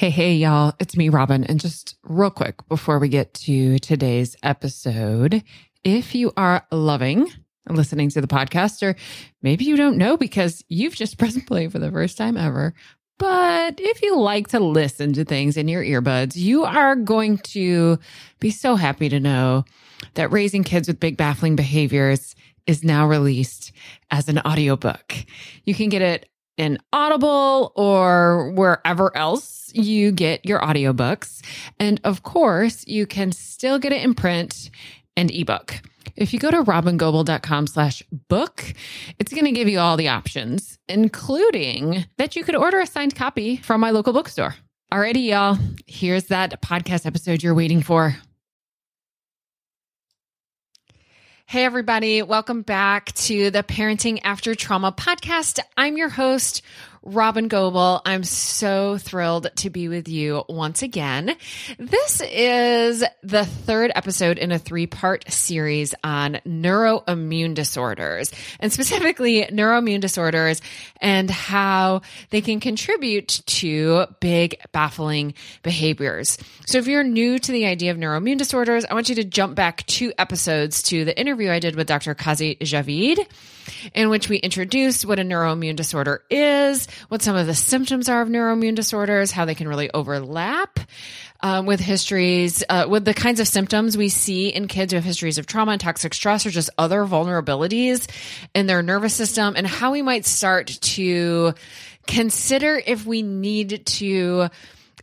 Hey, hey, y'all. It's me, Robyn. And just real quick before we get to today's episode, if you are loving listening to the podcast, or maybe you don't know because you've just pressed play for the first time ever, but if you like to listen to things in your earbuds, you are going to be so happy to know that Raising Kids with Big Baffling Behaviors is now released as an audiobook. You can get it in Audible or wherever else you get your audiobooks. And of course, you can still get it in print and ebook. If you go to robyngobbel.com slash book, it's going to give you all the options, including that you could order a signed copy from my local bookstore. Alrighty, y'all. Here's that podcast episode you're waiting for. Hey, everybody. Welcome back to the Parenting After Trauma podcast. I'm your host, Robyn Gobbel. I'm so thrilled to be with you once again. This is the third episode in a three part series on neuroimmune disorders and specifically neuroimmune disorders and how they can contribute to big baffling behaviors. So if you're new to the idea of neuroimmune disorders, I want you to jump back two episodes to the interview I did with Dr. Kazi Javid in which we introduced what a neuroimmune disorder is, what some of the symptoms are of neuroimmune disorders, how they can really overlap. Um, with histories, uh, with the kinds of symptoms we see in kids who have histories of trauma and toxic stress or just other vulnerabilities in their nervous system, and how we might start to consider if we need to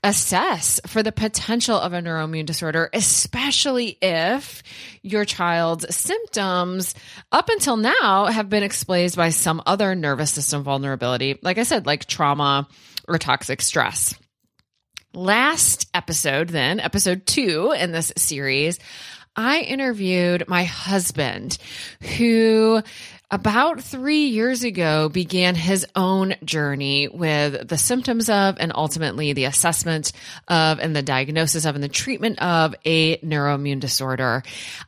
assess for the potential of a neuroimmune disorder, especially if your child's symptoms up until now have been explained by some other nervous system vulnerability, like I said, like trauma or toxic stress. Last episode, then, episode two in this series, I interviewed my husband who about three years ago began his own journey with the symptoms of and ultimately the assessment of and the diagnosis of and the treatment of a neuroimmune disorder.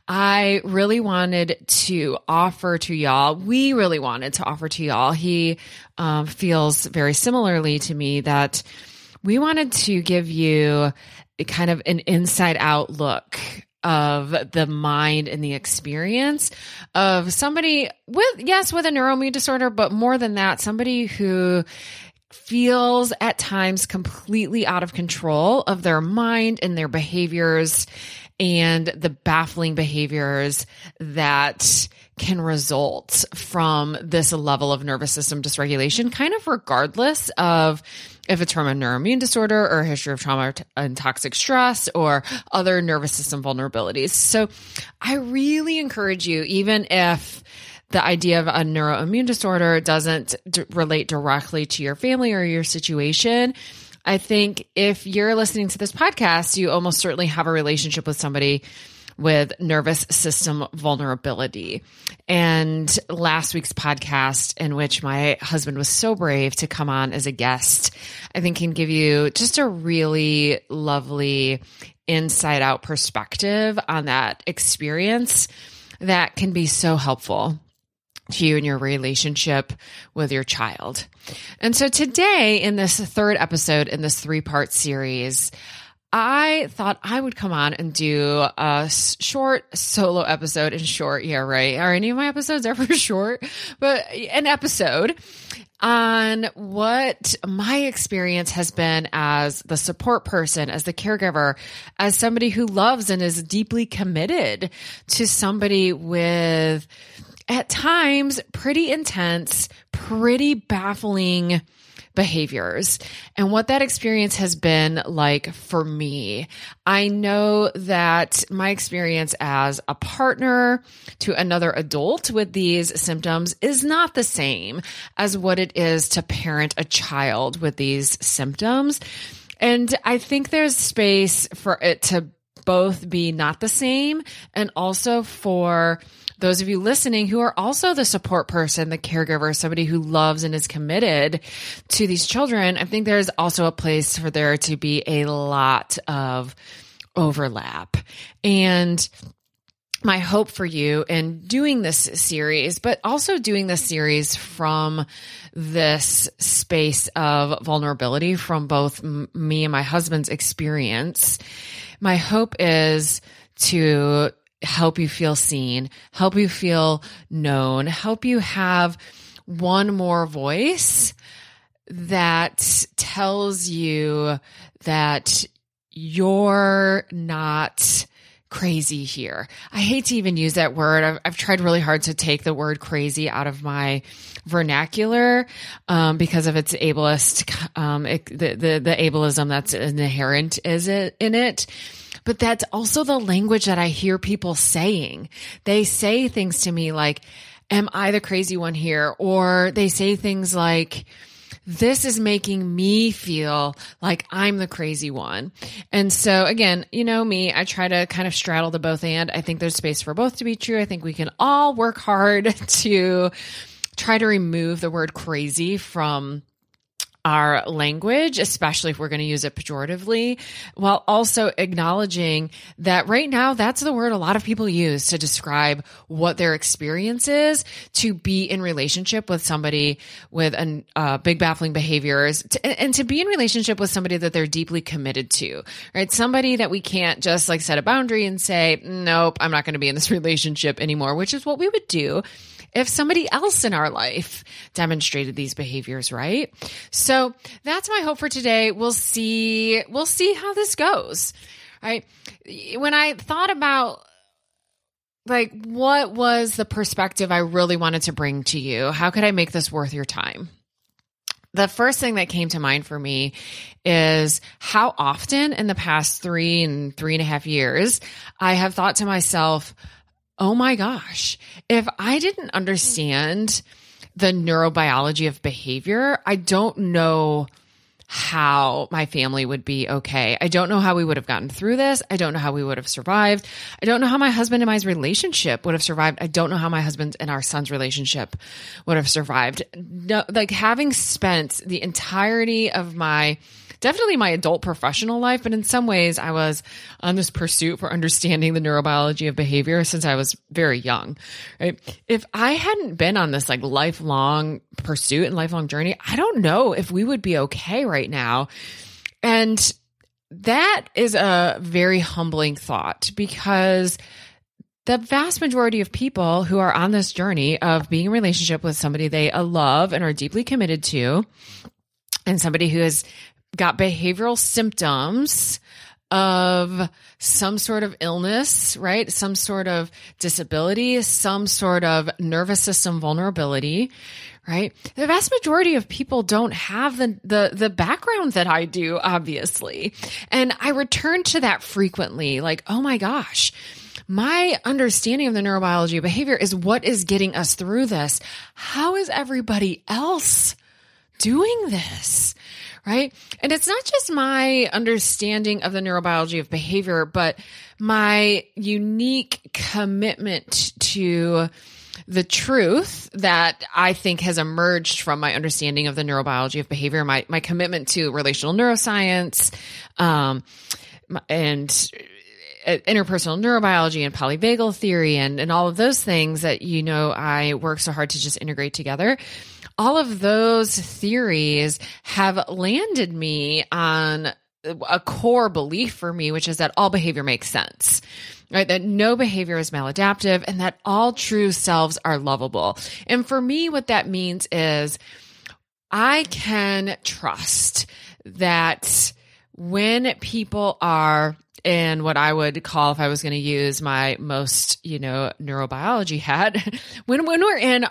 I really wanted to offer to y'all, we really wanted to offer to y'all, he um, feels very similarly to me that we wanted to give you kind of an inside out look of the mind and the experience of somebody with, yes, with a neuroimmune disorder, but more than that, somebody who feels at times completely out of control of their mind and their behaviors and the baffling behaviors that can result from this level of nervous system dysregulation, kind of regardless of if it's from a neuroimmune disorder or a history of trauma and toxic stress or other nervous system vulnerabilities. So I really encourage you, even if the idea of a neuroimmune disorder doesn't d- relate directly to your family or your situation. I think if you're listening to this podcast, you almost certainly have a relationship with somebody with nervous system vulnerability. And last week's podcast, in which my husband was so brave to come on as a guest, I think can give you just a really lovely inside out perspective on that experience that can be so helpful to you in your relationship with your child. And so today, in this third episode in this three part series, I thought I would come on and do a short solo episode. And short, yeah, right. Are any of my episodes ever short? But an episode on what my experience has been as the support person, as the caregiver, as somebody who loves and is deeply committed to somebody with at times pretty intense, pretty baffling behaviors and what that experience has been like for me. I know that my experience as a partner to another adult with these symptoms is not the same as what it is to parent a child with these symptoms. And I think there's space for it to both be not the same and also for those of you listening who are also the support person, the caregiver, somebody who loves and is committed to these children, I think there's also a place for there to be a lot of overlap. And my hope for you in doing this series, but also doing this series from this space of vulnerability from both me and my husband's experience. My hope is to help you feel seen, help you feel known, help you have one more voice that tells you that you're not crazy here. I hate to even use that word. I've, I've tried really hard to take the word crazy out of my vernacular um, because of its ableist, um, it, the, the the ableism that's inherent is it in it. But that's also the language that I hear people saying. They say things to me like, "Am I the crazy one here?" Or they say things like this is making me feel like I'm the crazy one. And so again, you know me, I try to kind of straddle the both and I think there's space for both to be true. I think we can all work hard to try to remove the word crazy from our language, especially if we're going to use it pejoratively, while also acknowledging that right now that's the word a lot of people use to describe what their experience is to be in relationship with somebody with a uh, big baffling behaviors to, and to be in relationship with somebody that they're deeply committed to, right? Somebody that we can't just like set a boundary and say, nope, I'm not going to be in this relationship anymore, which is what we would do if somebody else in our life demonstrated these behaviors, right? So that's my hope for today. We'll see, we'll see how this goes. Right. When I thought about like what was the perspective I really wanted to bring to you? How could I make this worth your time? The first thing that came to mind for me is how often in the past three and three and a half years I have thought to myself, oh my gosh, if I didn't understand the neurobiology of behavior, I don't know how my family would be okay. I don't know how we would have gotten through this. I don't know how we would have survived. I don't know how my husband and my relationship would have survived. I don't know how my husband and our son's relationship would have survived. No, like having spent the entirety of my definitely my adult professional life, but in some ways I was on this pursuit for understanding the neurobiology of behavior since I was very young, right? If I hadn't been on this like lifelong pursuit and lifelong journey, I don't know if we would be okay right now. And that is a very humbling thought because the vast majority of people who are on this journey of being in relationship with somebody they love and are deeply committed to, and somebody who has got behavioral symptoms of some sort of illness, right? Some sort of disability, some sort of nervous system vulnerability, right? The vast majority of people don't have the, the, the background that I do, obviously. And I return to that frequently, like, oh my gosh, my understanding of the neurobiology of behavior is what is getting us through this. How is everybody else doing this? Right? And it's not just my understanding of the neurobiology of behavior, but my unique commitment to the truth that I think has emerged from my understanding of the neurobiology of behavior, my, my commitment to relational neuroscience, um, and uh, interpersonal neurobiology and polyvagal theory and, and all of those things that, you know, I work so hard to just integrate together all of those theories have landed me on a core belief for me, which is that all behavior makes sense, right? That no behavior is maladaptive and that all true selves are lovable. And for me, what that means is I can trust that when people are in what I would call, if I was going to use my most, you know, neurobiology hat, when, when we're in a,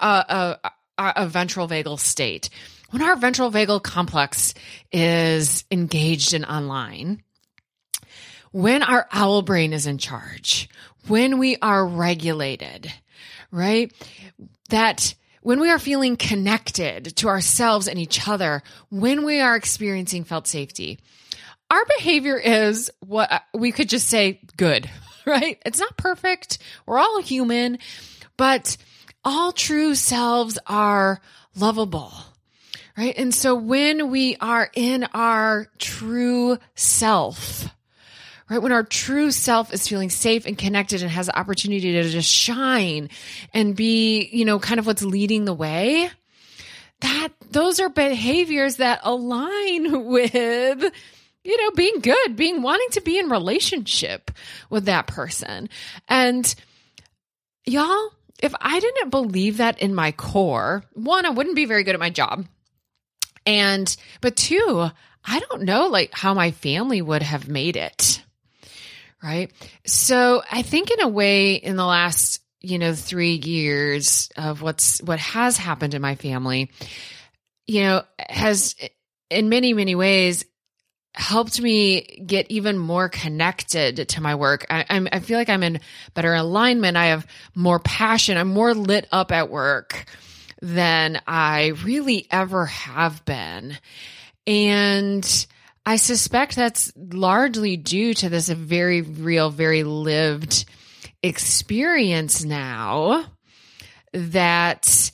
a, a ventral vagal state. When our ventral vagal complex is engaged in online, when our owl brain is in charge, when we are regulated, right? That when we are feeling connected to ourselves and each other, when we are experiencing felt safety, our behavior is what uh, we could just say good, right? It's not perfect. We're all human, but all true selves are lovable. Right. And so when we are in our true self, right? When our true self is feeling safe and connected and has the opportunity to just shine and be, you know, kind of what's leading the way, that those are behaviors that align with you know, being good, being wanting to be in relationship with that person. And y'all, if I didn't believe that in my core, one, I wouldn't be very good at my job. And, but two, I don't know like how my family would have made it. Right. So I think in a way in the last, you know, three years of what's, what has happened in my family, you know, has in many, many ways helped me get even more connected to my work. I, I'm, I feel like I'm in better alignment. I have more passion. I'm more lit up at work than I really ever have been. And I suspect that's largely due to this very real, very lived experience now that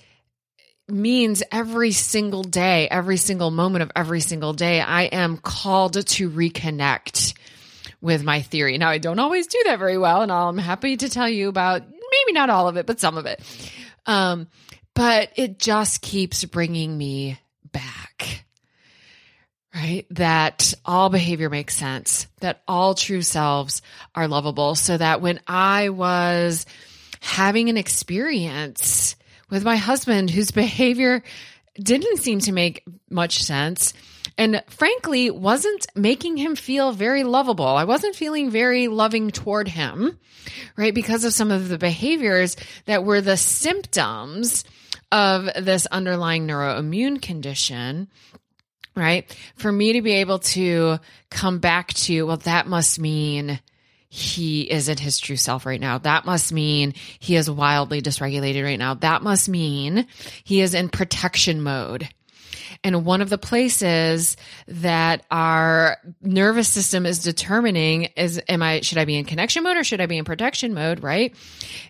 means every single day, every single moment of every single day, I am called to reconnect with my theory. Now, I don't always do that very well, and I'm happy to tell you about maybe not all of it, but some of it. Um, but it just keeps bringing me back. Right? That all behavior makes sense, that all true selves are lovable, so that when I was having an experience, with my husband whose behavior didn't seem to make much sense and frankly wasn't making him feel very lovable. I wasn't feeling very loving toward him, right? Because of some of the behaviors that were the symptoms of this underlying neuroimmune condition right? For me to be able to come back to, well, that must mean he isn't his true self right now. That must mean he is wildly dysregulated right now. That must mean he is in protection mode. And one of the places that our nervous system is determining is, am I, should I be in connection mode or should I be in protection mode? Right.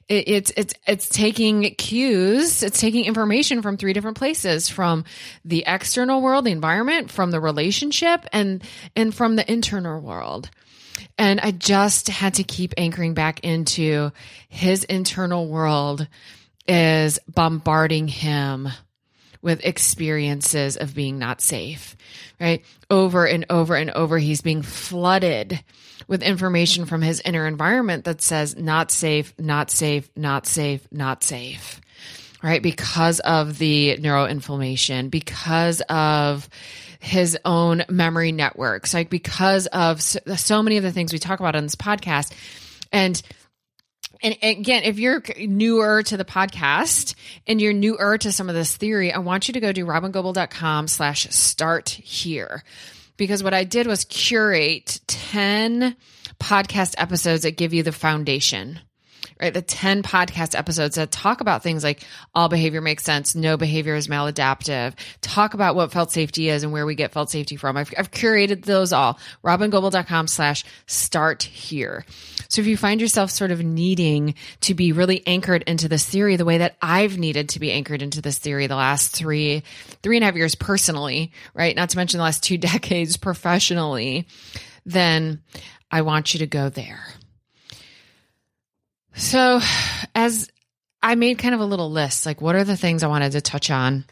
It, it's, it's, it's taking cues. It's taking information from three different places from the external world, the environment, from the relationship and, and from the internal world. And I just had to keep anchoring back into his internal world is bombarding him with experiences of being not safe, right? Over and over and over, he's being flooded with information from his inner environment that says not safe, not safe, not safe, not safe, right? Because of the neuroinflammation, because of his own memory networks, like because of so, so many of the things we talk about on this podcast. And and again, if you're newer to the podcast and you're newer to some of this theory, I want you to go to robyngobbel.com slash start here. Because what I did was curate 10 podcast episodes that give you the foundation right? The 10 podcast episodes that talk about things like all behavior makes sense, no behavior is maladaptive, talk about what felt safety is and where we get felt safety from. I've, I've curated those all. robyngobbel.com slash start here. So if you find yourself sort of needing to be really anchored into this theory the way that I've needed to be anchored into this theory the last three, three and a half years personally, right? Not to mention the last two decades professionally, then I want you to go there. So, as I made kind of a little list, like what are the things I wanted to touch on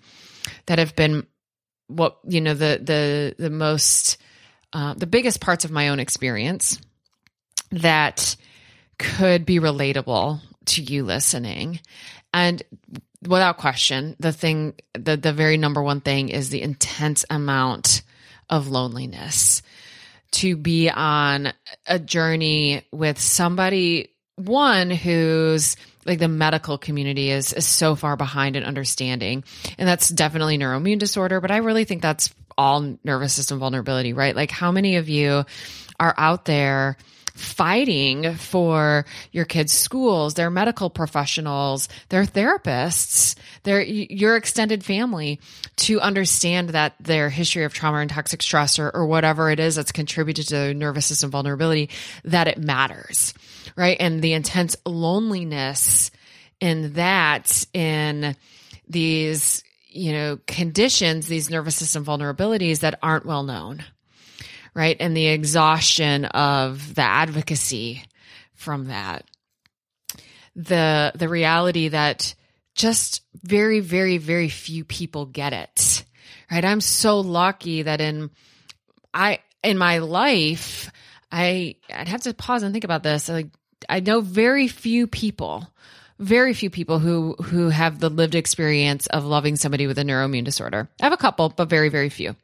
that have been what you know the the the most uh, the biggest parts of my own experience that could be relatable to you listening, and without question, the thing the the very number one thing is the intense amount of loneliness. To be on a journey with somebody one who's like the medical community is, is so far behind in understanding. And that's definitely neuroimmune disorder, but I really think that's all nervous system vulnerability, right? Like how many of you are out there fighting for your kids' schools, their medical professionals, their therapists, their your extended family to understand that their history of trauma and toxic stress or, or whatever it is that's contributed to nervous system vulnerability, that it matters right? And the intense loneliness in that, in these, you know, conditions, these nervous system vulnerabilities that aren't well known, right? And the exhaustion of the advocacy from that. The, the reality that just very, very, very few people get it, right? I'm so lucky that in, I, in my life, I, I'd have to pause and think about this. Like, I know very few people very few people who who have the lived experience of loving somebody with a neuroimmune disorder. I have a couple, but very very few.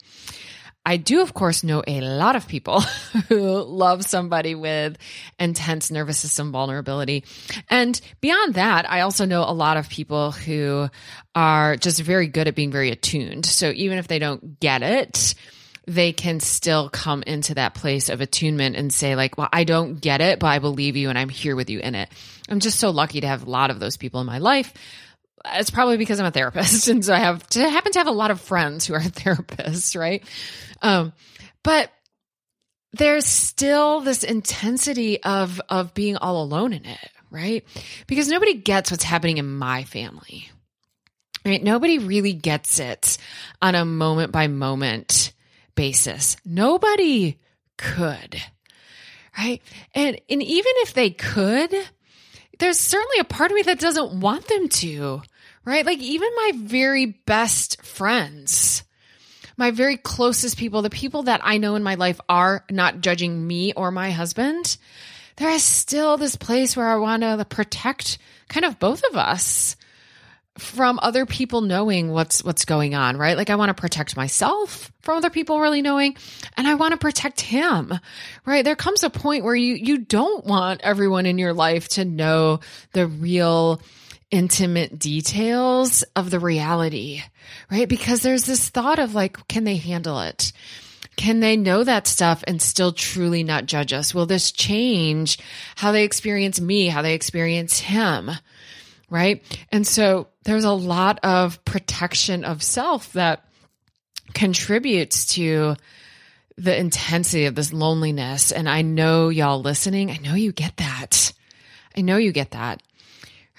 I do, of course, know a lot of people who love somebody with intense nervous system vulnerability. And beyond that, I also know a lot of people who are just very good at being very attuned. So even if they don't get it, they can still come into that place of attunement and say like, well, I don't get it, but I believe you and I'm here with you in it. I'm just so lucky to have a lot of those people in my life it's probably because I'm a therapist, and so I have to happen to have a lot of friends who are therapists, right? Um, but there's still this intensity of of being all alone in it, right? Because nobody gets what's happening in my family. Right? Nobody really gets it on a moment by moment basis. Nobody could. Right? And and even if they could, there's certainly a part of me that doesn't want them to, right? Like even my very best friends, my very closest people, the people that I know in my life are not judging me or my husband. There is still this place where I want to protect kind of both of us from other people knowing what's what's going on, right? Like I want to protect myself from other people really knowing and I want to protect him. Right? There comes a point where you you don't want everyone in your life to know the real intimate details of the reality, right? Because there's this thought of like can they handle it? Can they know that stuff and still truly not judge us? Will this change how they experience me, how they experience him? right? And so there's a lot of protection of self that contributes to the intensity of this loneliness. And I know y'all listening, I know you get that. I know you get that.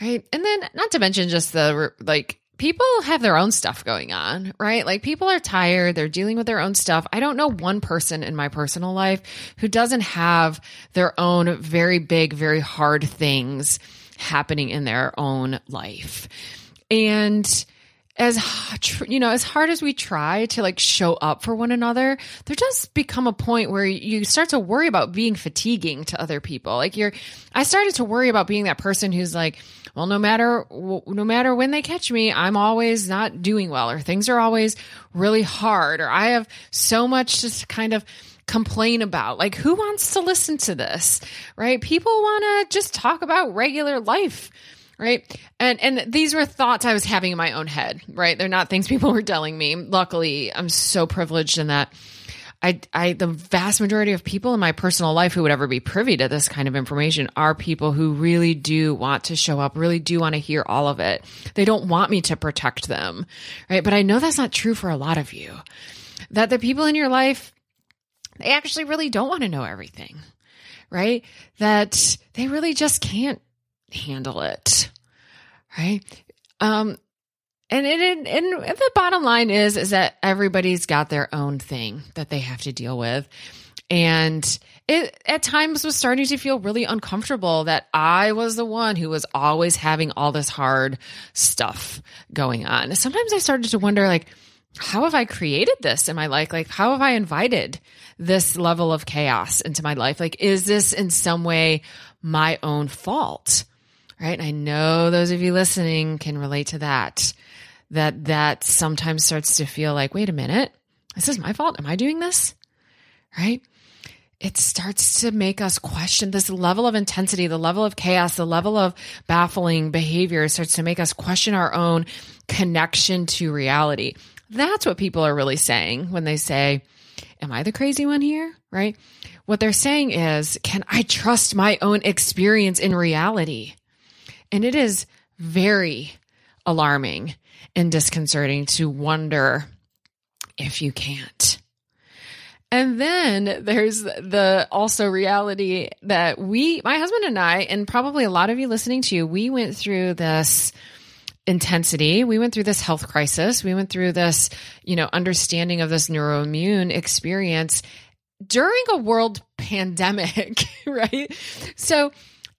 Right. And then not to mention just the like people have their own stuff going on, right? Like people are tired, they're dealing with their own stuff. I don't know one person in my personal life who doesn't have their own very big, very hard things happening in their own life. And as you know as hard as we try to like show up for one another there does become a point where you start to worry about being fatiguing to other people like you're i started to worry about being that person who's like well no matter no matter when they catch me i'm always not doing well or things are always really hard or i have so much just kind of complain about. Like, who wants to listen to this? Right? People want to just talk about regular life. Right. And, and these were thoughts I was having in my own head, right? They're not things people were telling me. Luckily, I'm so privileged in that I, I, the vast majority of people in my personal life who would ever be privy to this kind of information are people who really do want to show up, really do want to hear all of it. They don't want me to protect them, right? But I know that's not true for a lot of you. That the people in your life they actually really don't want to know everything, right? That they really just can't handle it, right? Um, and it, and, and the bottom line is, is that everybody's got their own thing that they have to deal with. And it at times was starting to feel really uncomfortable that I was the one who was always having all this hard stuff going on. Sometimes I started to wonder, like, how have I created this in my life? Like, how have I invited this level of chaos into my life? Like, is this in some way my own fault? Right. I know those of you listening can relate to that, that that sometimes starts to feel like, wait a minute, this is my fault. Am I doing this? Right. It starts to make us question this level of intensity, the level of chaos, the level of baffling behavior starts to make us question our own connection to reality. That's what people are really saying when they say, Am I the crazy one here? Right? What they're saying is, Can I trust my own experience in reality? And it is very alarming and disconcerting to wonder if you can't. And then there's the also reality that we, my husband and I, and probably a lot of you listening to you, we went through this intensity. We went through this health crisis. We went through this, you know, understanding of this neuroimmune experience during a world pandemic, right? So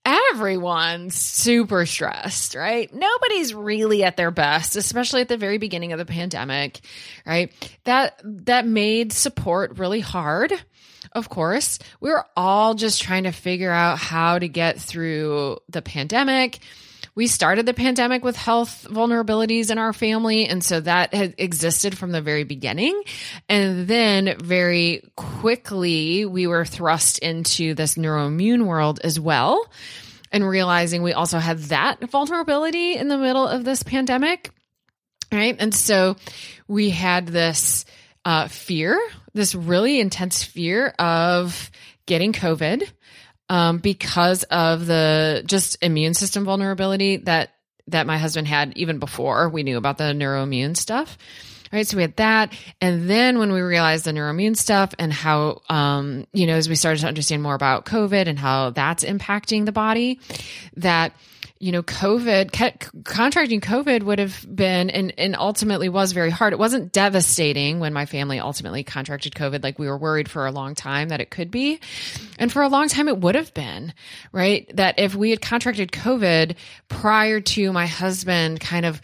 everyone's super stressed, right? Nobody's really at their best, especially at the very beginning of the pandemic, right? That that made support really hard. Of course, we were all just trying to figure out how to get through the pandemic we started the pandemic with health vulnerabilities in our family. And so that had existed from the very beginning. And then very quickly, we were thrust into this neuroimmune world as well. And realizing we also had that vulnerability in the middle of this pandemic. Right. And so we had this uh, fear, this really intense fear of getting COVID um, because of the just immune system vulnerability that that my husband had even before we knew about the neuroimmune stuff. Right. So we had that. And then when we realized the neuroimmune stuff and how, um, you know, as we started to understand more about COVID and how that's impacting the body, that you know, COVID, contracting COVID would have been and, and ultimately was very hard. It wasn't devastating when my family ultimately contracted COVID. Like we were worried for a long time that it could be. And for a long time, it would have been, right? That if we had contracted COVID prior to my husband kind of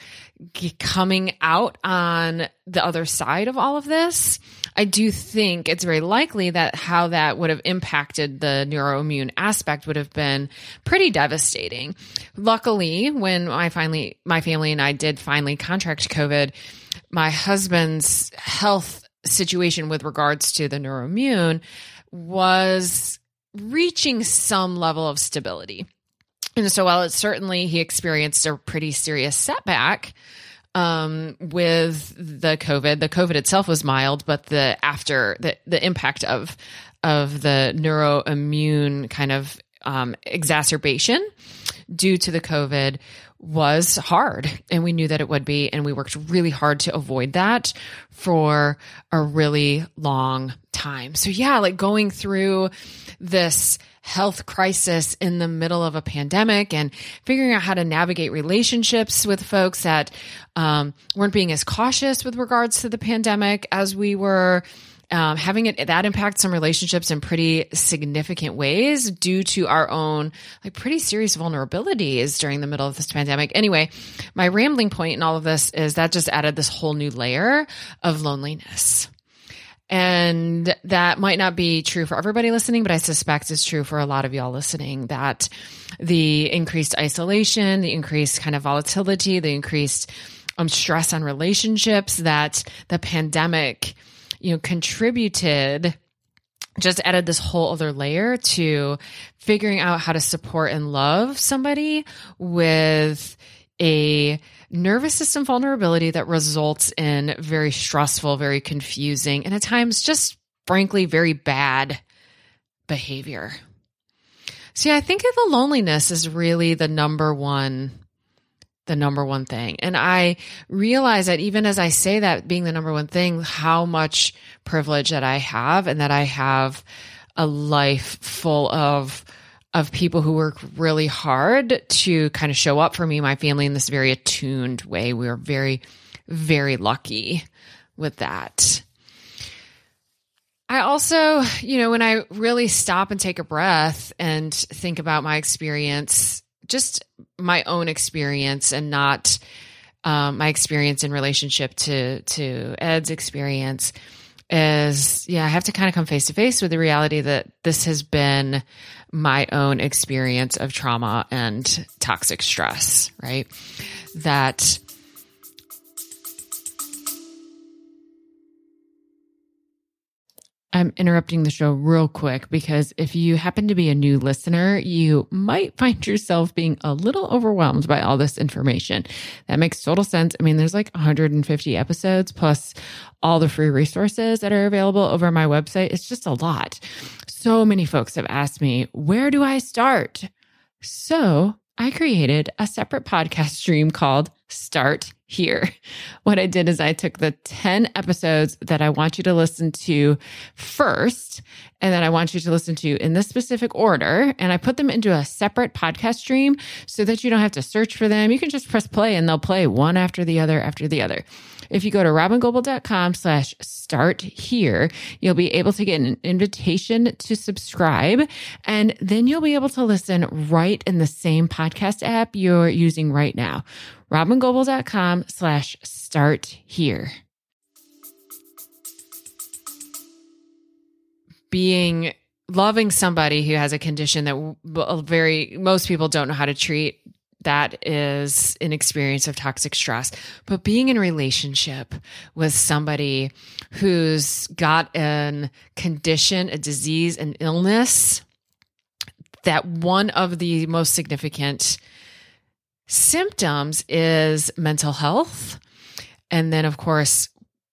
coming out on the other side of all of this, I do think it's very likely that how that would have impacted the neuroimmune aspect would have been pretty devastating. Luckily, when I finally, my family and I did finally contract COVID, my husband's health situation with regards to the neuroimmune was reaching some level of stability. And so while it's certainly he experienced a pretty serious setback, um, with the COVID. The COVID itself was mild, but the after the the impact of of the neuroimmune kind of um, exacerbation due to the COVID was hard. And we knew that it would be. And we worked really hard to avoid that for a really long time. So, yeah, like going through this health crisis in the middle of a pandemic and figuring out how to navigate relationships with folks that um, weren't being as cautious with regards to the pandemic as we were. Um, having it that impact some relationships in pretty significant ways due to our own like pretty serious vulnerabilities during the middle of this pandemic. Anyway, my rambling point in all of this is that just added this whole new layer of loneliness. And that might not be true for everybody listening, but I suspect it's true for a lot of y'all listening that the increased isolation, the increased kind of volatility, the increased um, stress on relationships that the pandemic, you know, contributed just added this whole other layer to figuring out how to support and love somebody with a nervous system vulnerability that results in very stressful, very confusing, and at times just frankly very bad behavior. See, I think the loneliness is really the number one the number one thing. And I realize that even as I say that being the number one thing, how much privilege that I have and that I have a life full of of people who work really hard to kind of show up for me, my family in this very attuned way. We are very, very lucky with that. I also, you know, when I really stop and take a breath and think about my experience, just my own experience and not um, my experience in relationship to to Ed's experience, is yeah, I have to kind of come face to face with the reality that this has been my own experience of trauma and toxic stress, right? That I'm interrupting the show real quick because if you happen to be a new listener, you might find yourself being a little overwhelmed by all this information. That makes total sense. I mean, there's like 150 episodes plus all the free resources that are available over my website. It's just a lot. So many folks have asked me, where do I start? So I created a separate podcast stream called Start Here. What I did is I took the 10 episodes that I want you to listen to first, and then I want you to listen to in this specific order, and I put them into a separate podcast stream so that you don't have to search for them. You can just press play and they'll play one after the other after the other. If you go to robyngobbel.com slash start here, you'll be able to get an invitation to subscribe. And then you'll be able to listen right in the same podcast app you're using right now. robyngobbel.com slash start here. Being loving somebody who has a condition that very most people don't know how to treat that is an experience of toxic stress. But being in relationship with somebody who's got a condition, a disease, an illness, that one of the most significant symptoms is mental health. And then, of course,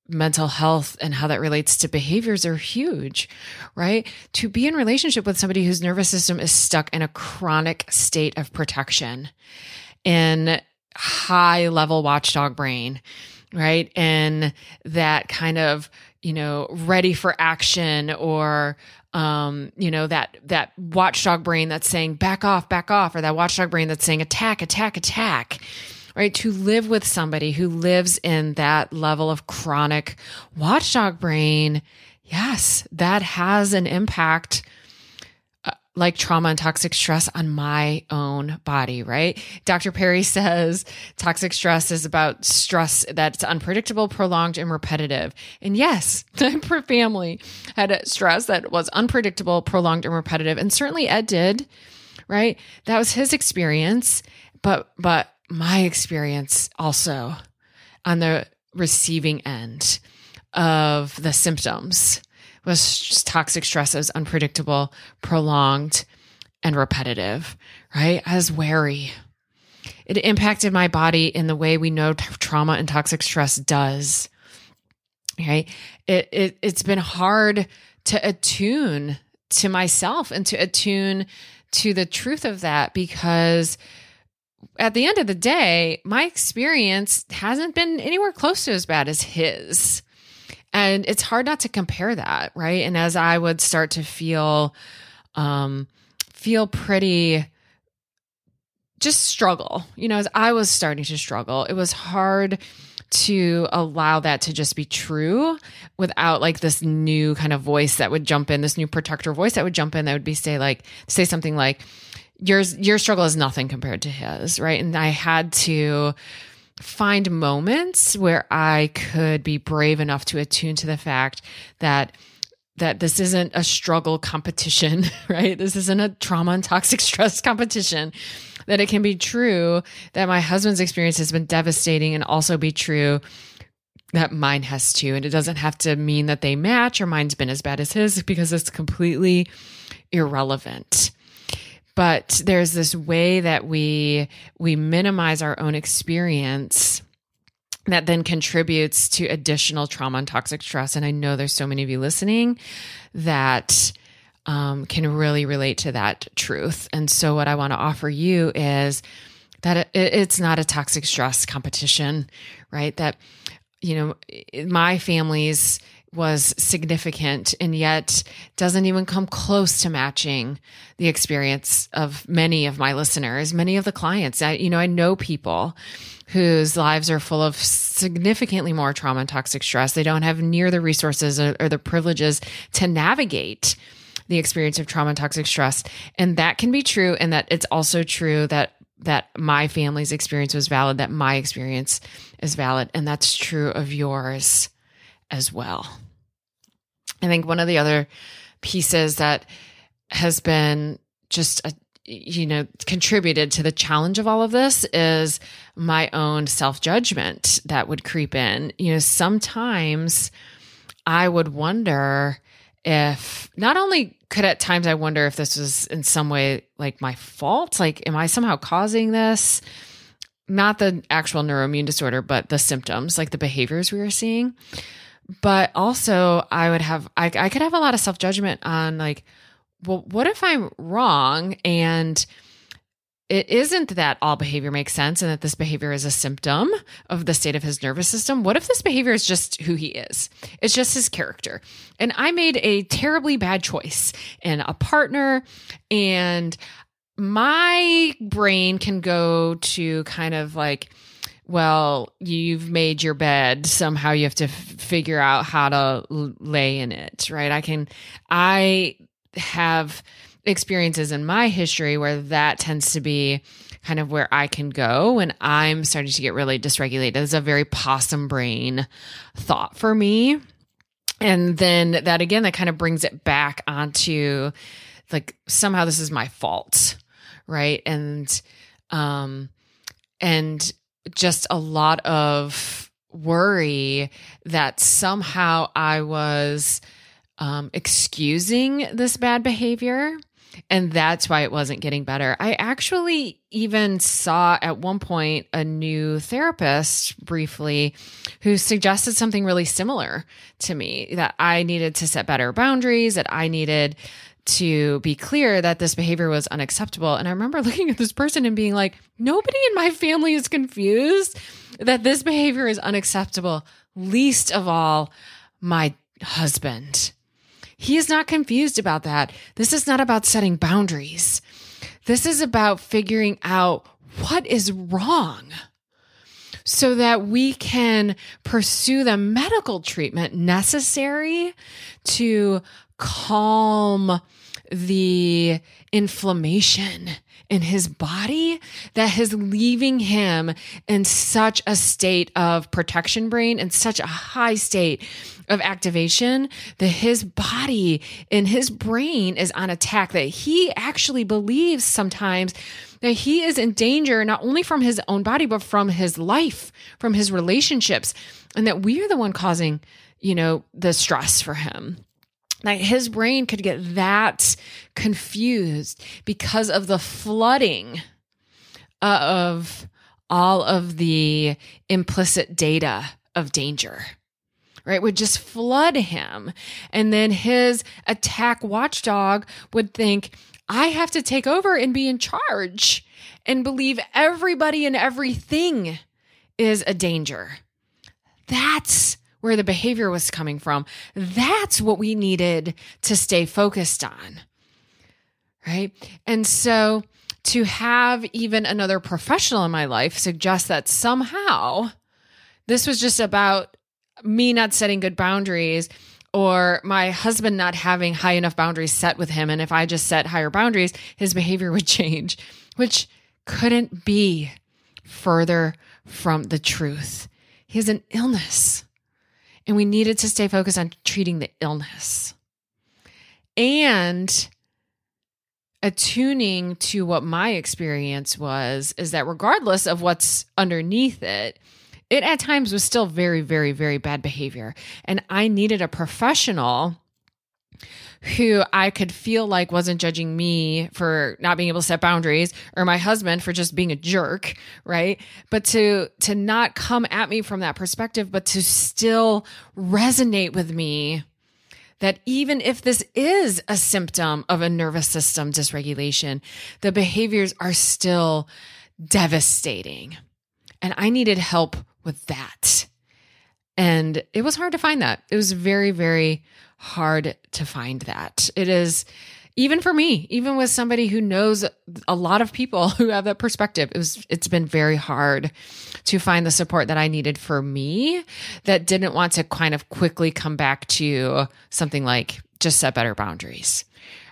mental health and how that relates to behaviors are huge, right? To be in relationship with somebody whose nervous system is stuck in a chronic state of protection in high level watchdog brain, right? And that kind of, you know, ready for action or um, you know, that that watchdog brain that's saying back off, back off, or that watchdog brain that's saying attack, attack, attack right? To live with somebody who lives in that level of chronic watchdog brain, yes, that has an impact uh, like trauma and toxic stress on my own body, right? Dr. Perry says toxic stress is about stress that's unpredictable, prolonged, and repetitive. And yes, my family had stress that was unpredictable, prolonged, and repetitive. And certainly Ed did, right? That was his experience. But, but my experience also on the receiving end of the symptoms was toxic stress as unpredictable, prolonged, and repetitive, right? I was wary. It impacted my body in the way we know trauma and toxic stress does. Right? It, it it's been hard to attune to myself and to attune to the truth of that because at the end of the day, my experience hasn't been anywhere close to as bad as his. And it's hard not to compare that, right? And as I would start to feel um feel pretty just struggle, you know, as I was starting to struggle, it was hard to allow that to just be true without like this new kind of voice that would jump in, this new protector voice that would jump in that would be say like say something like yours your struggle is nothing compared to his, right? And I had to find moments where I could be brave enough to attune to the fact that that this isn't a struggle competition, right? This isn't a trauma and toxic stress competition. That it can be true that my husband's experience has been devastating and also be true that mine has too. And it doesn't have to mean that they match or mine's been as bad as his because it's completely irrelevant but there's this way that we we minimize our own experience that then contributes to additional trauma and toxic stress. And i know there's so many of you listening that um, can really relate to that truth. And so what i want to offer you is that it, it's not a toxic stress competition right? That you know my family's was significant and yet doesn't even come close to matching the experience of many of my listeners, many of the clients. I, you know, I know people whose lives are full of significantly more trauma and toxic stress. They don't have near the resources or, or the privileges to navigate the experience of trauma and toxic stress. And that can be true. And that it's also true that that my family's experience was valid, that my experience is valid. And that's true of yours as well. I think one of the other pieces that has been just a you know contributed to the challenge of all of this is my own self-judgment that would creep in. You know sometimes i would wonder if not only could at times i wonder if this was in some way like my fault like am i somehow causing this? Not the actual neuroimmune disorder but the symptoms like the behaviors we were seeing but also I would have I, I could have a lot of self judgment on like, well, what if I'm wrong and it isn't that all behavior makes sense and that this behavior is a symptom of the state of his nervous system. What if this behavior is just who he is? It's just his character. And I made a terribly bad choice in a partner and my brain can go to kind of like well, you've made your bed. Somehow you have to f- figure out how to l- lay in it, right? I can, I have experiences in my history where that tends to be kind of where I can go when I'm starting to get really dysregulated. It's a very possum brain thought for me. And then that again, that kind of brings it back onto like somehow this is my fault, right? And, um, and just a lot of worry that somehow I was um, excusing this bad behavior. And that's why it wasn't getting better. I actually even saw at one point a new therapist briefly who suggested something really similar to me that I needed to set better boundaries, that I needed to be clear that this behavior was unacceptable. And I remember looking at this person and being like, nobody in my family is confused that this behavior is unacceptable, least of all my husband. He is not confused about that. This is not about setting boundaries. This is about figuring out what is wrong so that we can pursue the medical treatment necessary to calm the inflammation in his body that is leaving him in such a state of protection brain and such a high state of activation that his body and his brain is on attack that he actually believes sometimes that he is in danger not only from his own body but from his life from his relationships and that we are the one causing you know the stress for him. Like his brain could get that confused because of the flooding uh, of all of the implicit data of danger right? Would just flood him. And then his attack watchdog would think i have to take over and be in charge and believe everybody and everything is a danger that's where the behavior was coming from. That's what we needed to stay focused on. Right. And so to have even another professional in my life suggest that somehow this was just about me not setting good boundaries or my husband not having high enough boundaries set with him. And if I just set higher boundaries, his behavior would change, which couldn't be further from the truth. He has an illness and we needed to stay focused on treating the illness and attuning to what my experience was is that regardless of what's underneath it it at times was still very very very bad behavior and i needed a professional who I could feel like wasn't judging me for not being able to set boundaries or my husband for just being a jerk, right? But to to not come at me from that perspective but to still resonate with me that even if this is a symptom of a nervous system dysregulation, the behaviors are still devastating. And I needed help with that. And it was hard to find that. It was very, very hard to find that. It is even for me, even with somebody who knows a lot of people who have that perspective, it was it's been very hard to find the support that I needed for me that didn't want to kind of quickly come back to something like just set better boundaries.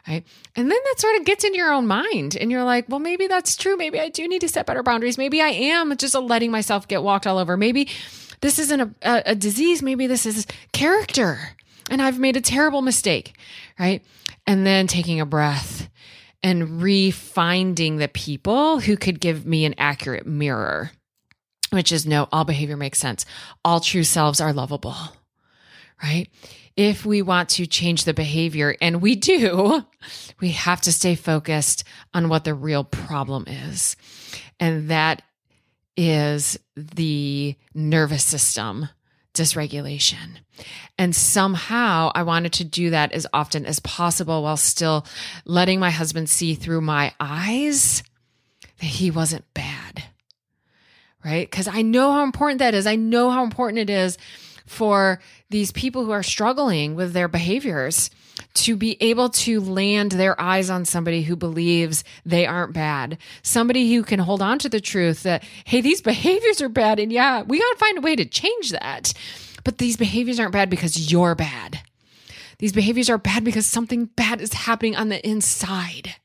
Right. And then that sort of gets in your own mind and you're like, well, maybe that's true. Maybe I do need to set better boundaries. Maybe I am just letting myself get walked all over. Maybe this isn't a, a, a disease. Maybe this is character and I've made a terrible mistake, right? And then taking a breath and refinding the people who could give me an accurate mirror, which is no, all behavior makes sense. All true selves are lovable, right? If we want to change the behavior, and we do, we have to stay focused on what the real problem is. And that is the nervous system dysregulation. And somehow I wanted to do that as often as possible while still letting my husband see through my eyes that he wasn't bad. Right? Because I know how important that is. I know how important it is for these people who are struggling with their behaviors to be able to land their eyes on somebody who believes they aren't bad, somebody who can hold on to the truth that, hey, these behaviors are bad. And yeah, we got to find a way to change that. But these behaviors aren't bad because you're bad. These behaviors are bad because something bad is happening on the inside.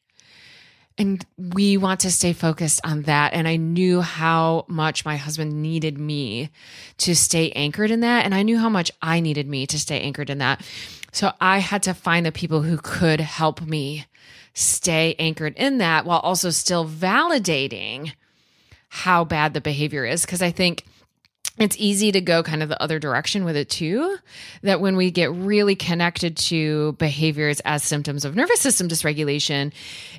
And we want to stay focused on that. And I knew how much my husband needed me to stay anchored in that. And I knew how much I needed me to stay anchored in that. So I had to find the people who could help me stay anchored in that while also still validating how bad the behavior is. Cause I think it's easy to go kind of the other direction with it too. That when we get really connected to behaviors as symptoms of nervous system dysregulation,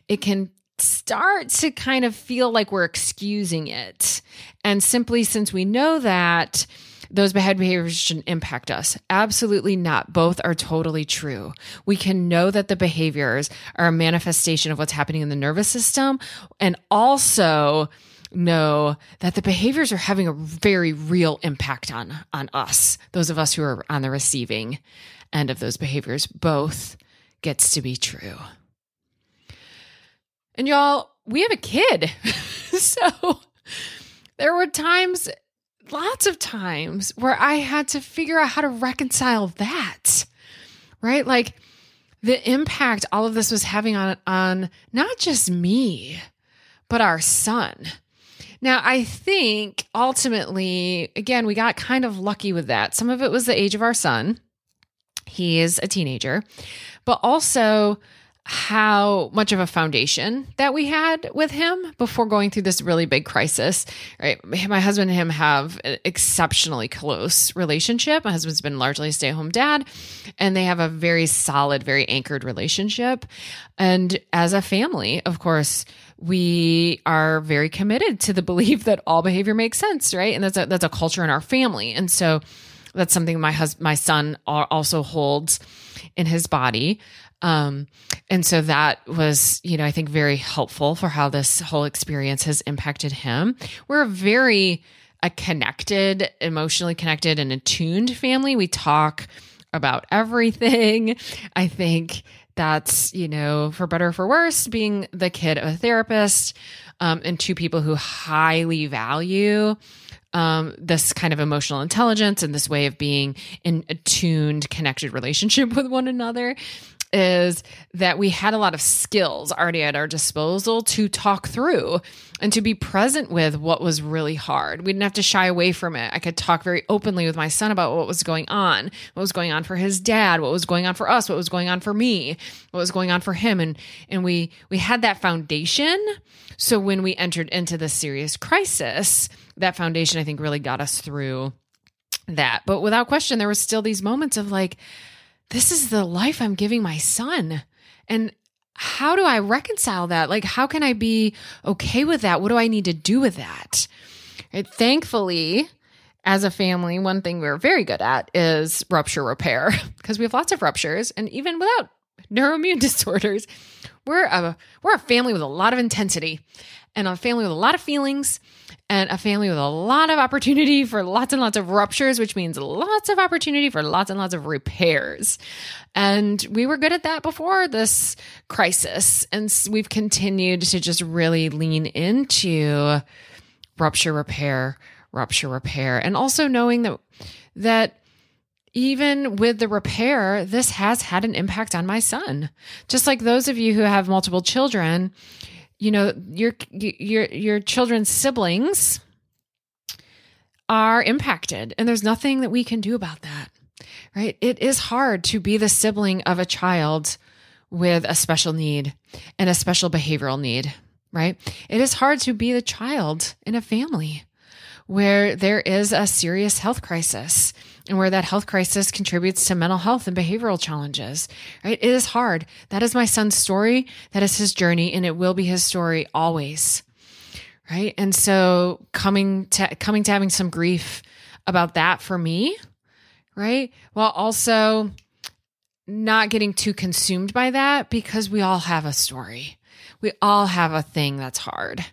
it can start to kind of feel like we're excusing it. And simply since we know that, those bad behaviors shouldn't impact us. Absolutely not. Both are totally true. We can know that the behaviors are a manifestation of what's happening in the nervous system and also know that the behaviors are having a very real impact on on us those of us who are on the receiving end of those behaviors both gets to be true and y'all we have a kid so there were times lots of times where i had to figure out how to reconcile that right like the impact all of this was having on on not just me but our son now, I think ultimately, again, we got kind of lucky with that. Some of it was the age of our son. He is a teenager, but also how much of a foundation that we had with him before going through this really big crisis. Right. My husband and him have an exceptionally close relationship. My husband's been largely a stay at home dad, and they have a very solid, very anchored relationship. And as a family, of course, we are very committed to the belief that all behavior makes sense, right? And that's a that's a culture in our family. And so that's something my husband my son also holds in his body. Um, and so that was, you know, I think very helpful for how this whole experience has impacted him. We're a very a connected, emotionally connected and attuned family. We talk about everything. I think that's, you know, for better or for worse, being the kid of a therapist um, and two people who highly value um, this kind of emotional intelligence and this way of being in attuned, connected relationship with one another is that we had a lot of skills already at our disposal to talk through and to be present with what was really hard. We didn't have to shy away from it. I could talk very openly with my son about what was going on, what was going on for his dad, what was going on for us, what was going on for me, what was going on for him and and we we had that foundation. So when we entered into this serious crisis, that foundation I think really got us through that. But without question there was still these moments of like this is the life I'm giving my son. And how do I reconcile that? Like, how can I be okay with that? What do I need to do with that? Right? Thankfully, as a family, one thing we're very good at is rupture repair because we have lots of ruptures. And even without neuroimmune disorders, we're a, we're a family with a lot of intensity and a family with a lot of feelings and a family with a lot of opportunity for lots and lots of ruptures, which means lots of opportunity for lots and lots of repairs. And we were good at that before this crisis. And we've continued to just really lean into rupture repair, rupture repair, and also knowing that, that even with the repair, this has had an impact on my son. Just like those of you who have multiple children, you know your your your children's siblings are impacted and there's nothing that we can do about that right? It is hard to be the sibling of a child with a special need and a special behavioral need right? It is hard to be the child in a family where there is a serious health crisis and where that health crisis contributes to mental health and behavioral challenges, right? It is hard. That is my son's story. That is his journey and it will be his story always. Right. And so coming to, coming to having some grief about that for me, right? While also not getting too consumed by that because we all have a story. We all have a thing that's hard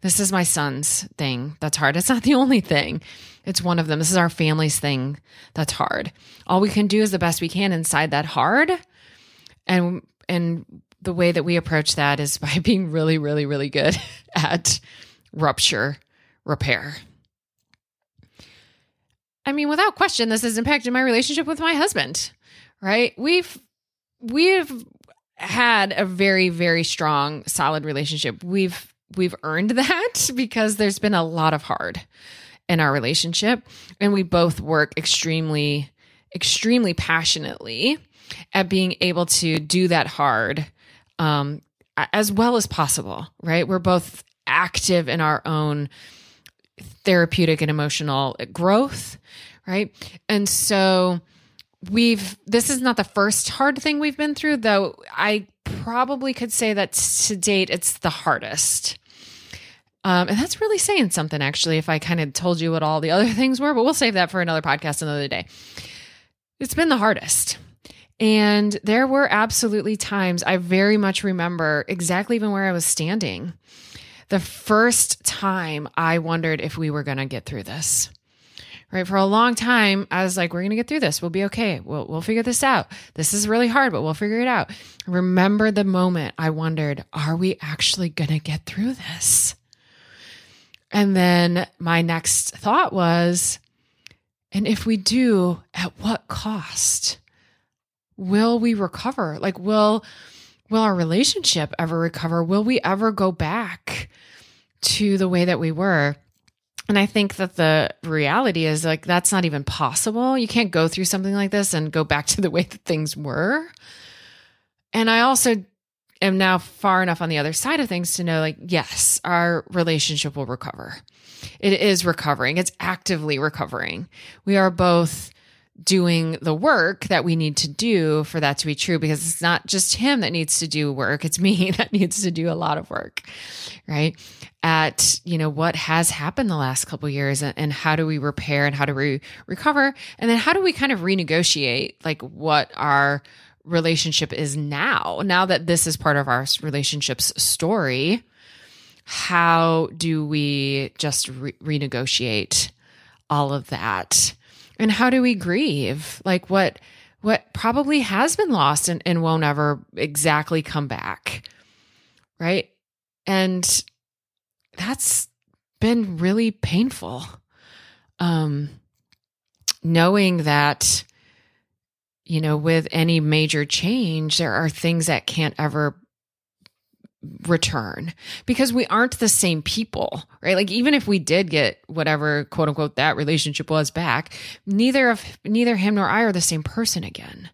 This is my son's thing that's hard. It's not the only thing. It's one of them. This is our family's thing that's hard. All we can do is the best we can inside that hard. And and the way that we approach that is by being really really really good at rupture repair. I mean, without question, this has impacted my relationship with my husband, right? We've we've had a very very strong solid relationship. We've we've earned that because there's been a lot of hard in our relationship and we both work extremely extremely passionately at being able to do that hard um, as well as possible, right? We're both active in our own therapeutic and emotional growth, right? And so we've this is not the first hard thing we've been through, though I probably could say that to date it's the hardest. Um, and that's really saying something, actually, if I kind of told you what all the other things were, but we'll save that for another podcast another day. It's been the hardest. And there were absolutely times I very much remember exactly even where I was standing the first time I wondered if we were going to get through this. Right. For a long time, I was like, we're going to get through this. We'll be okay. We'll, we'll figure this out. This is really hard, but we'll figure it out. Remember the moment I wondered, are we actually going to get through this? And then my next thought was, and if we do, at what cost? Will we recover? Like, will, will our relationship ever recover? Will we ever go back to the way that we were? And I think that the reality is like that's not even possible. You can't go through something like this and go back to the way that things were. And I also am now far enough on the other side of things to know like yes, our relationship will recover. It is recovering. It's actively recovering. We are both doing the work that we need to do for that to be true because it's not just him that needs to do work it's me that needs to do a lot of work right at you know what has happened the last couple years and, and, how do we repair and how do we recover and then how do we kind of renegotiate like what our relationship is now now that this is part of our relationships story how do we just re- renegotiate all of that? And how do we grieve? Like what what probably has been lost and, and won't ever exactly come back right? And that's been really painful. Um knowing that you know with any major change there are things that can't ever return because we aren't the same people, right? Like even if we did get whatever quote unquote that relationship was back, neither of neither him nor I are the same person again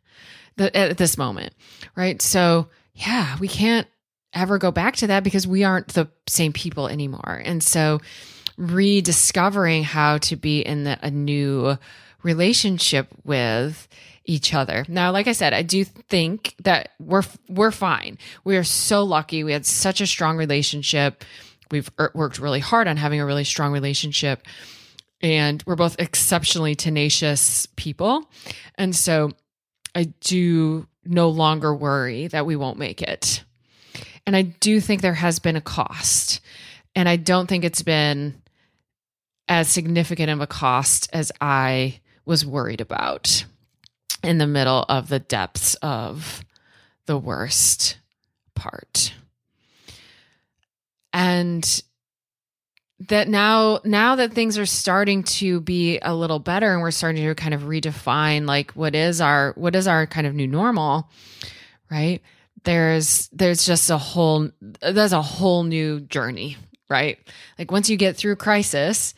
the, at this moment, right? So yeah, we can't ever go back to that because we aren't the same people anymore. And so rediscovering how to be in the, a new relationship with each other. Now, like I said, I do think that we're we're fine. We are so lucky. We had such a strong relationship. We've er, worked really hard on having a really strong relationship. And we're both exceptionally tenacious people. And so I do no longer worry that we won't make it. And I do think there has been a cost. And I don't think it's been as significant of a cost as I was worried about in the middle of the depths of the worst part. And that now now that things are starting to be a little better and we're starting to kind of redefine like what is our what is our kind of new normal right there's there's just a whole there's a whole new journey right like once you get through crisis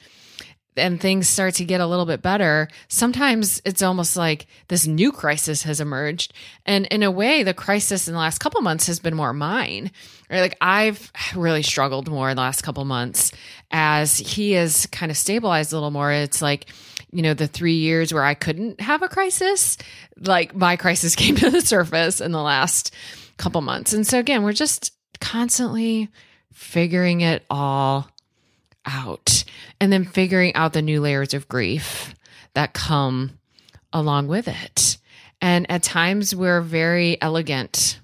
and things start to get a little bit better, sometimes it's almost like this new crisis has emerged. And in a way, the crisis in the last couple months has been more mine. Right? Like I've really struggled more in the last couple months as he has kind of stabilized a little more. It's like, you know, the three years where I couldn't have a crisis, like my crisis came to the surface in the last couple months. And so again, we're just constantly figuring it all out and then figuring out the new layers of grief that come along with it. And at times we're very elegant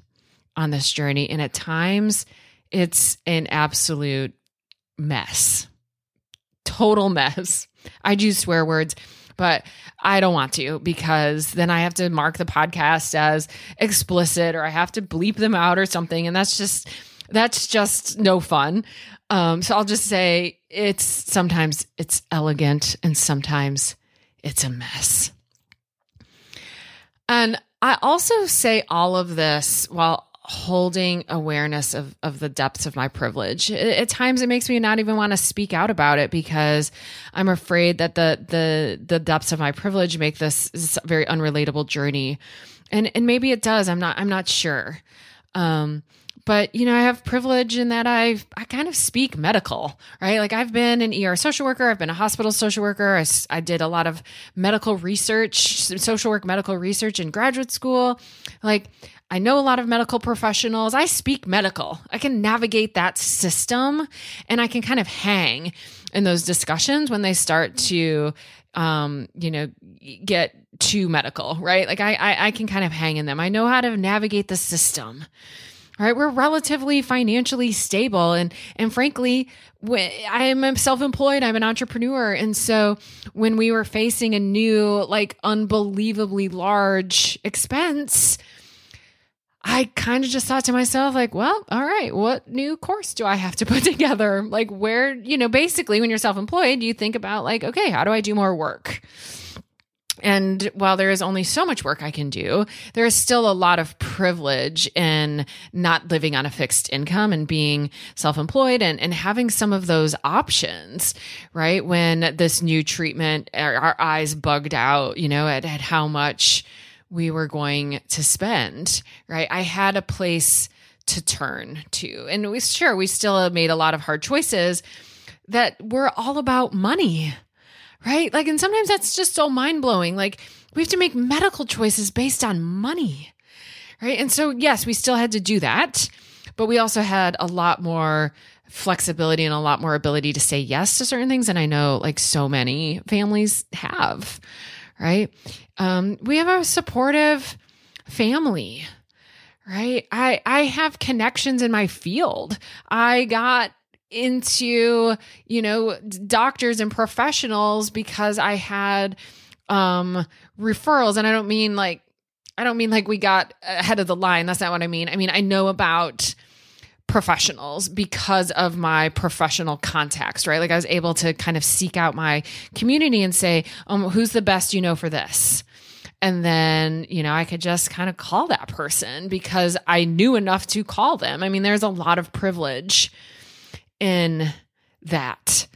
on this journey, and at times it's an absolute mess. Total mess. I'd use swear words, but I don't want to because then I have to mark the podcast as explicit or I have to bleep them out or something. And that's just, that's just no fun. Um, so I'll just say it's sometimes it's elegant and sometimes it's a mess. And I also say all of this while holding awareness of, of the depths of my privilege. At times it makes me not even want to speak out about it because I'm afraid that the the the depths of my privilege make this, this very unrelatable journey. And and maybe it does. I'm not I'm not sure. Um but you know i have privilege in that i i kind of speak medical right like i've been an er social worker i've been a hospital social worker I, I did a lot of medical research social work medical research in graduate school like I know a lot of medical professionals. I speak medical. I can navigate that system and I can kind of hang in those discussions when they start to, um, you know, get too medical, right? Like I, I, I can kind of hang in them. I know how to navigate the system. Right, we're relatively financially stable, and and frankly, I am self-employed. I'm an entrepreneur, and so when we were facing a new, like, unbelievably large expense, I kind of just thought to myself, like, well, all right, what new course do I have to put together? Like, where, you know, basically when you're self employed, you think about, like, okay, how do I do more work? And while there is only so much work I can do, there is still a lot of privilege in not living on a fixed income and being self employed and, and having some of those options, right? When this new treatment, our, our eyes bugged out, you know, at, at how much we were going to spend, right? I had a place to turn to. And we sure we still made a lot of hard choices that were all about money. Right? Like and sometimes that's just so mind-blowing. Like we have to make medical choices based on money. Right? And so yes, we still had to do that, but we also had a lot more flexibility and a lot more ability to say yes to certain things and I know like so many families have right? Um, we have a supportive family, right? I I have connections in my field. I got into you know doctors and professionals because I had um referrals, and I don't mean like I don't mean like we got ahead of the line. That's not what I mean. I mean I know about professionals because of my professional context, right? Like I was able to kind of seek out my community and say, um, who's the best you know for this? And then, you know, I could just kind of call that person because I knew enough to call them. I mean, there's a lot of privilege in that.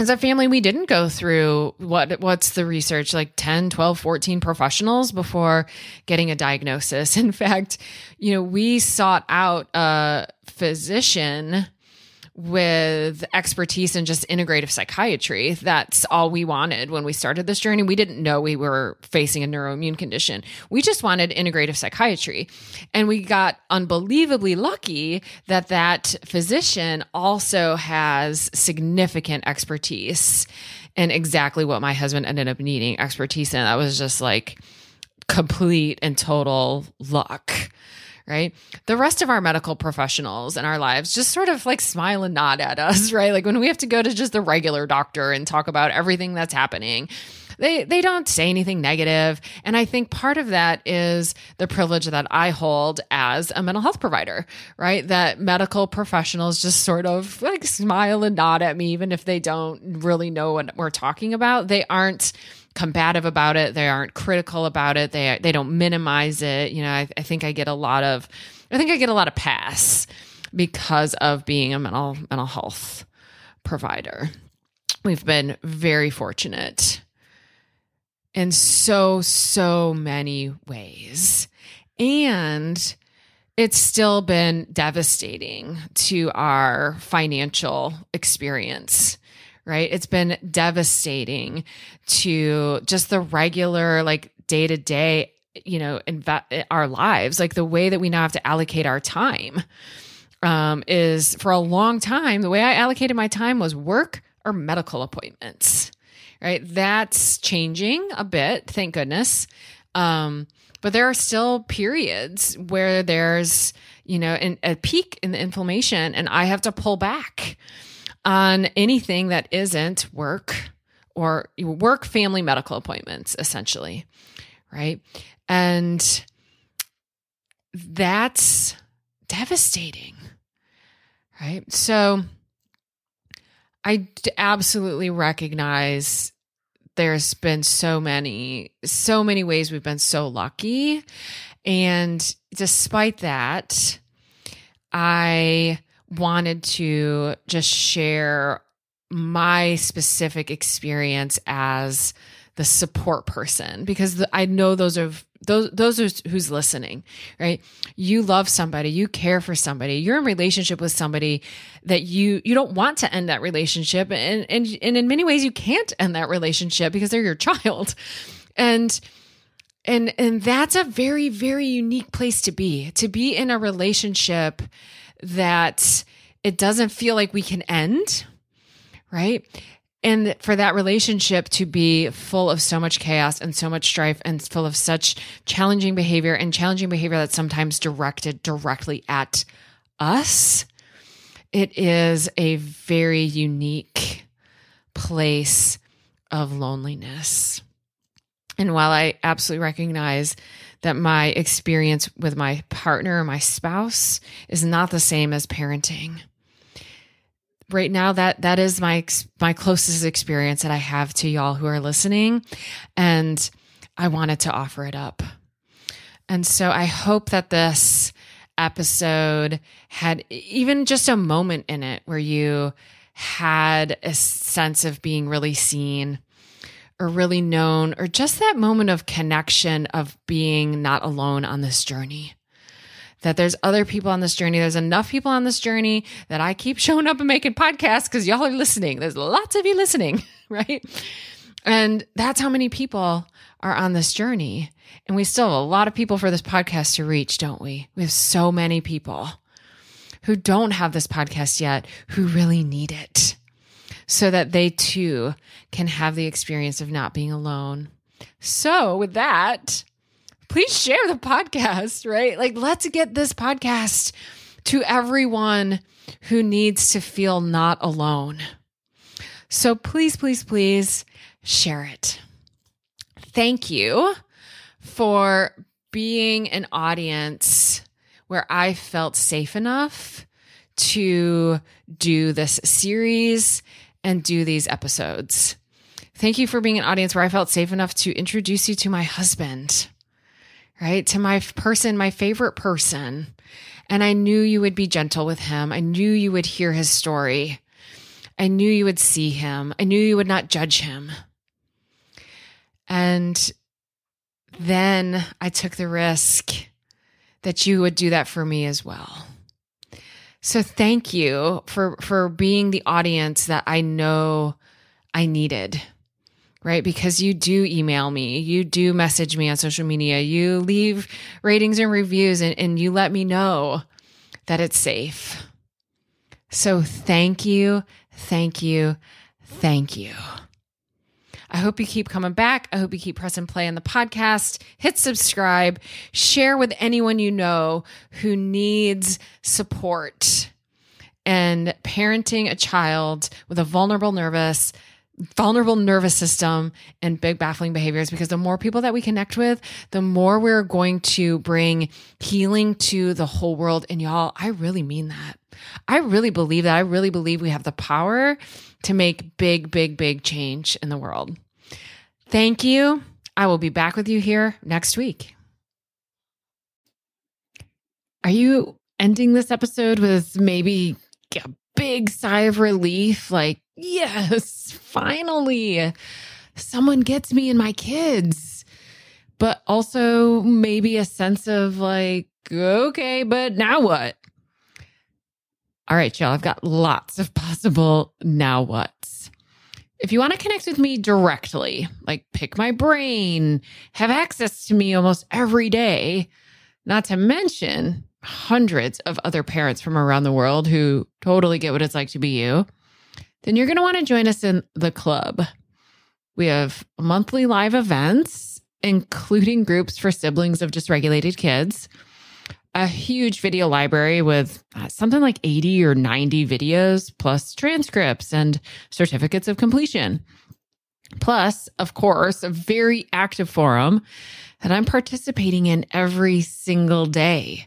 As a family we didn't go through what what's the research like 10 12 14 professionals before getting a diagnosis. In fact you know we sought out a physician with expertise in just integrative psychiatry. That's all we wanted when we started this journey. We didn't know we were facing a neuroimmune condition. We just wanted integrative psychiatry. And we got unbelievably lucky that that physician also has significant expertise in exactly what my husband ended up needing expertise in. That was just like complete and total luck right? The rest of our medical professionals in our lives just sort of like smile and nod at us, right? Like when we have to go to just the regular doctor and talk about everything that's happening, they they don't say anything negative and i think part of that is the privilege that i hold as a mental health provider right that medical professionals just sort of like smile and nod at me even if they don't really know what we're talking about they aren't combative about it. They aren't critical about it. They they don't minimize it. You know, I, I think I get a lot of I think I get a lot of pass because of being a mental mental health provider. We've been very fortunate in so so many ways. And it's still been devastating to our financial experience right? It's been devastating to just the regular, like day to day, you know, inv- our lives, like the way that we now have to allocate our time. Um, is for a long time, the way I allocated my time was work or medical appointments, right? That's changing a bit, thank goodness. Um, but there are still periods where there's, you know, an, a peak in the inflammation and I have to pull back on anything that isn't work or work, family, medical appointments, essentially. Right. And that's devastating. Right. So I absolutely recognize there's been so many, so many ways we've been so lucky. And despite that, I wanted to just share my specific experience as the support person because the, I know those are those those are who's listening, right? You love somebody, you care for somebody, you're in relationship with somebody that you you don't want to end that relationship, and and and in many ways you can't end that relationship because they're your child, and and and that's a very very unique place to be to be in a relationship that it doesn't feel like we can end, right? And for that relationship to be full of so much chaos and so much strife and full of such challenging behavior and challenging behavior that's sometimes directed directly at us, it is a very unique place of loneliness. And while I absolutely recognize that my experience with my partner or my spouse is not the same as parenting, right now that that is my my closest experience that I have to y'all who are listening and I wanted to offer it up. And so I hope that this episode had even just a moment in it where you had a sense of being really seen or really known or just that moment of connection of being not alone on this journey that there's other people on this journey. There's enough people on this journey that I keep showing up and making podcasts because y'all are listening. There's lots of you listening, right? And that's how many people are on this journey. And we still have a lot of people for this podcast to reach, don't we? We have so many people who don't have this podcast yet who really need it so that they too can have the experience of not being alone. So, with that, please share the podcast, right? Like, let's get this podcast to everyone who needs to feel not alone. So please, please, please share it. Thank you for being an audience where I felt safe enough to do this series and do these episodes. Thank you for being an audience where I felt safe enough to introduce you to my husband right? To my person, my favorite person. And I knew you would be gentle with him. I knew you would hear his story. I knew you would see him. I knew you would not judge him. And then I took the risk that you would do that for me as well. So thank you for for being the audience that I know I needed right? Because you do email me, you do message me on social media, you leave ratings and reviews, and, and you let me know that it's safe. So thank you, thank you, thank you. I hope you keep coming back. I hope you keep pressing play on the podcast. Hit subscribe, share with anyone you know who needs support and parenting a child with a vulnerable nervous vulnerable nervous system and big baffling behaviors because the more people that we connect with, the more we're going to bring healing to the whole world. And y'all, I really mean that. I really believe that. I really believe we have the power to make big, big, big change in the world. Thank you. I will be back with you here next week. Are you ending this episode with maybe a big sigh of relief? Like, yes, finally, someone gets me and my kids. But also maybe a sense of like, okay, but now what? All right, y'all, I've got lots of possible now what's. If you want to connect with me directly, like pick my brain, have access to me almost every day, not to mention hundreds of other parents from around the world who totally get what it's like to be you then you're going to want to join us in the club. We have monthly live events, including groups for siblings of dysregulated kids, a huge video library with uh, something like 80 or 90 videos, plus transcripts and certificates of completion. Plus, of course, a very active forum that I'm participating in every single day.